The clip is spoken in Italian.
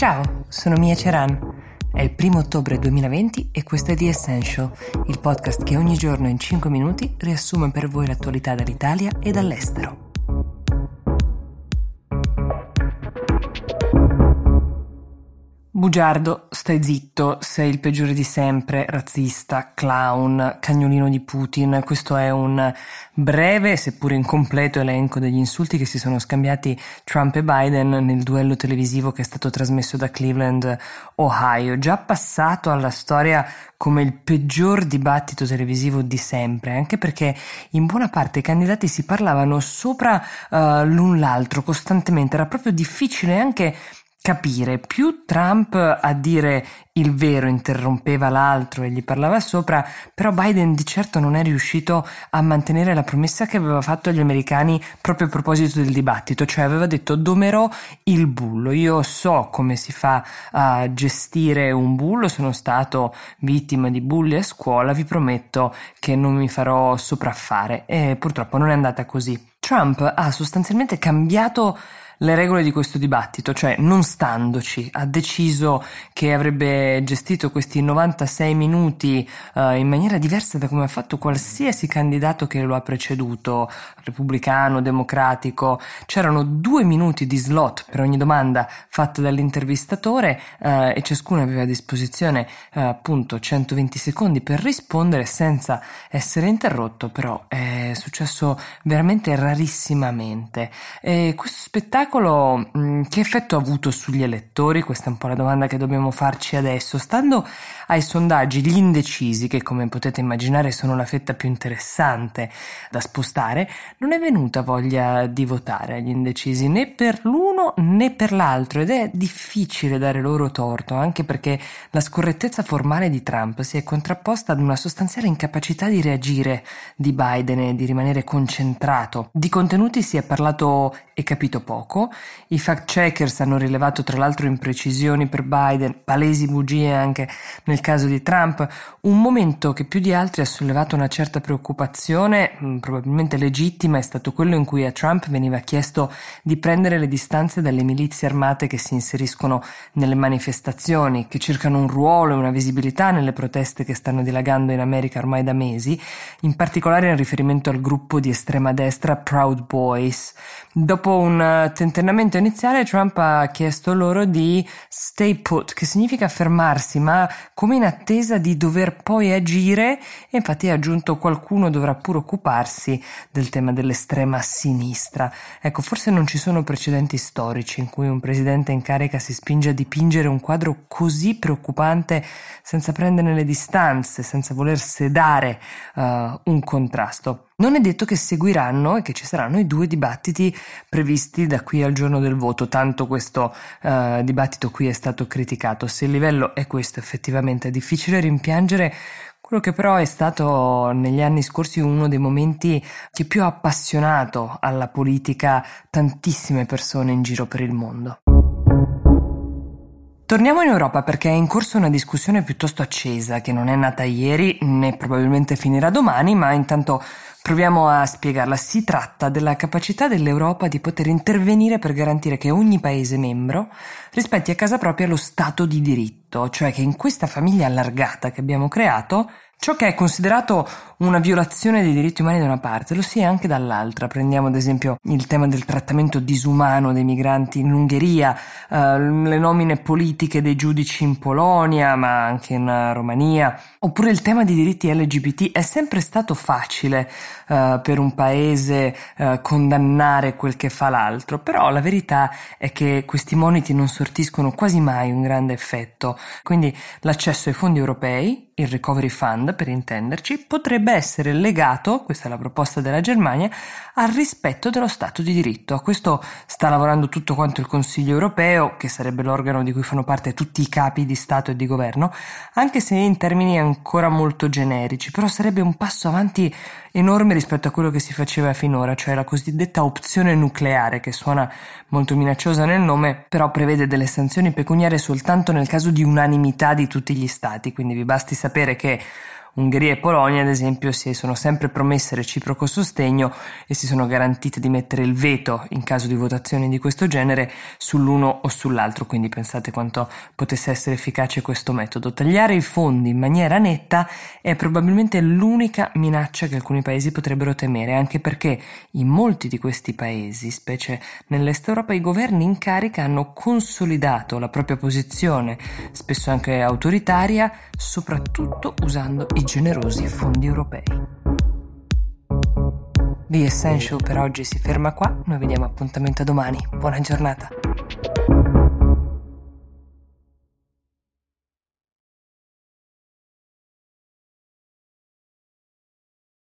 Ciao, sono Mia Ceran. È il primo ottobre 2020 e questo è The Essential, il podcast che ogni giorno in 5 minuti riassume per voi l'attualità dall'Italia e dall'estero. Bugiardo, stai zitto, sei il peggiore di sempre, razzista, clown, cagnolino di Putin. Questo è un breve, seppur incompleto elenco degli insulti che si sono scambiati Trump e Biden nel duello televisivo che è stato trasmesso da Cleveland, Ohio, già passato alla storia come il peggior dibattito televisivo di sempre, anche perché in buona parte i candidati si parlavano sopra uh, l'un l'altro costantemente, era proprio difficile anche capire. Più Trump a dire il vero interrompeva l'altro e gli parlava sopra, però Biden di certo non è riuscito a mantenere la promessa che aveva fatto agli americani proprio a proposito del dibattito, cioè aveva detto domerò il bullo, io so come si fa a gestire un bullo, sono stato vittima di bulli a scuola, vi prometto che non mi farò sopraffare. E purtroppo non è andata così. Trump ha sostanzialmente cambiato le regole di questo dibattito, cioè non standoci, ha deciso che avrebbe gestito questi 96 minuti uh, in maniera diversa da come ha fatto qualsiasi candidato che lo ha preceduto, repubblicano, democratico. C'erano due minuti di slot per ogni domanda fatta dall'intervistatore uh, e ciascuno aveva a disposizione uh, appunto 120 secondi per rispondere senza essere interrotto, però è successo veramente rarissimamente. E questo spettacolo spettacolo mh, mm, che effetto ha avuto sugli elettori? Questa è un po' la domanda che dobbiamo farci adesso. Stando ai sondaggi, gli indecisi, che come potete immaginare sono la fetta più interessante da spostare, non è venuta voglia di votare agli indecisi né per l'uno né per l'altro ed è difficile dare loro torto, anche perché la scorrettezza formale di Trump si è contrapposta ad una sostanziale incapacità di reagire di Biden e di rimanere concentrato. Di contenuti si è parlato e capito poco. I fact checkers hanno rilevato tra l'altro imprecisioni per Biden, palesi bugie anche nel caso di Trump, un momento che più di altri ha sollevato una certa preoccupazione, probabilmente legittima, è stato quello in cui a Trump veniva chiesto di prendere le distanze dalle milizie armate che si inseriscono nelle manifestazioni, che cercano un ruolo e una visibilità nelle proteste che stanno dilagando in America ormai da mesi, in particolare in riferimento al gruppo di estrema destra Proud Boys. Dopo un tentativo tentennamento iniziale Trump ha chiesto loro di stay put, che significa fermarsi, ma come in attesa di dover poi agire e infatti ha aggiunto qualcuno dovrà pure occuparsi del tema dell'estrema sinistra. Ecco, forse non ci sono precedenti storici in cui un presidente in carica si spinge a dipingere un quadro così preoccupante senza prendere le distanze, senza voler sedare uh, un contrasto. Non è detto che seguiranno e che ci saranno i due dibattiti previsti da qui al giorno del voto, tanto questo uh, dibattito qui è stato criticato. Se il livello è questo, effettivamente è difficile rimpiangere quello che però è stato negli anni scorsi uno dei momenti che più ha appassionato alla politica tantissime persone in giro per il mondo. Torniamo in Europa perché è in corso una discussione piuttosto accesa che non è nata ieri né probabilmente finirà domani, ma intanto proviamo a spiegarla. Si tratta della capacità dell'Europa di poter intervenire per garantire che ogni Paese membro rispetti a casa propria lo Stato di diritto, cioè che in questa famiglia allargata che abbiamo creato Ciò che è considerato una violazione dei diritti umani da una parte lo sia anche dall'altra. Prendiamo ad esempio il tema del trattamento disumano dei migranti in Ungheria, eh, le nomine politiche dei giudici in Polonia, ma anche in Romania, oppure il tema dei diritti LGBT. È sempre stato facile eh, per un paese eh, condannare quel che fa l'altro, però la verità è che questi moniti non sortiscono quasi mai un grande effetto. Quindi l'accesso ai fondi europei il Recovery Fund per intenderci, potrebbe essere legato, questa è la proposta della Germania, al rispetto dello Stato di diritto. A questo sta lavorando tutto quanto il Consiglio europeo, che sarebbe l'organo di cui fanno parte tutti i capi di Stato e di governo, anche se in termini ancora molto generici, però sarebbe un passo avanti enorme rispetto a quello che si faceva finora, cioè la cosiddetta opzione nucleare, che suona molto minacciosa nel nome, però prevede delle sanzioni pecuniarie soltanto nel caso di unanimità di tutti gli Stati, quindi vi basti sapere che Ungheria e Polonia, ad esempio, si sono sempre promesse reciproco sostegno e si sono garantite di mettere il veto in caso di votazioni di questo genere sull'uno o sull'altro, quindi pensate quanto potesse essere efficace questo metodo. Tagliare i fondi in maniera netta è probabilmente l'unica minaccia che alcuni paesi potrebbero temere, anche perché in molti di questi paesi, specie nell'est Europa, i governi in carica hanno consolidato la propria posizione, spesso anche autoritaria, soprattutto usando i generosi fondi europei. The Essential per oggi si ferma qua, noi vediamo appuntamento domani. Buona giornata.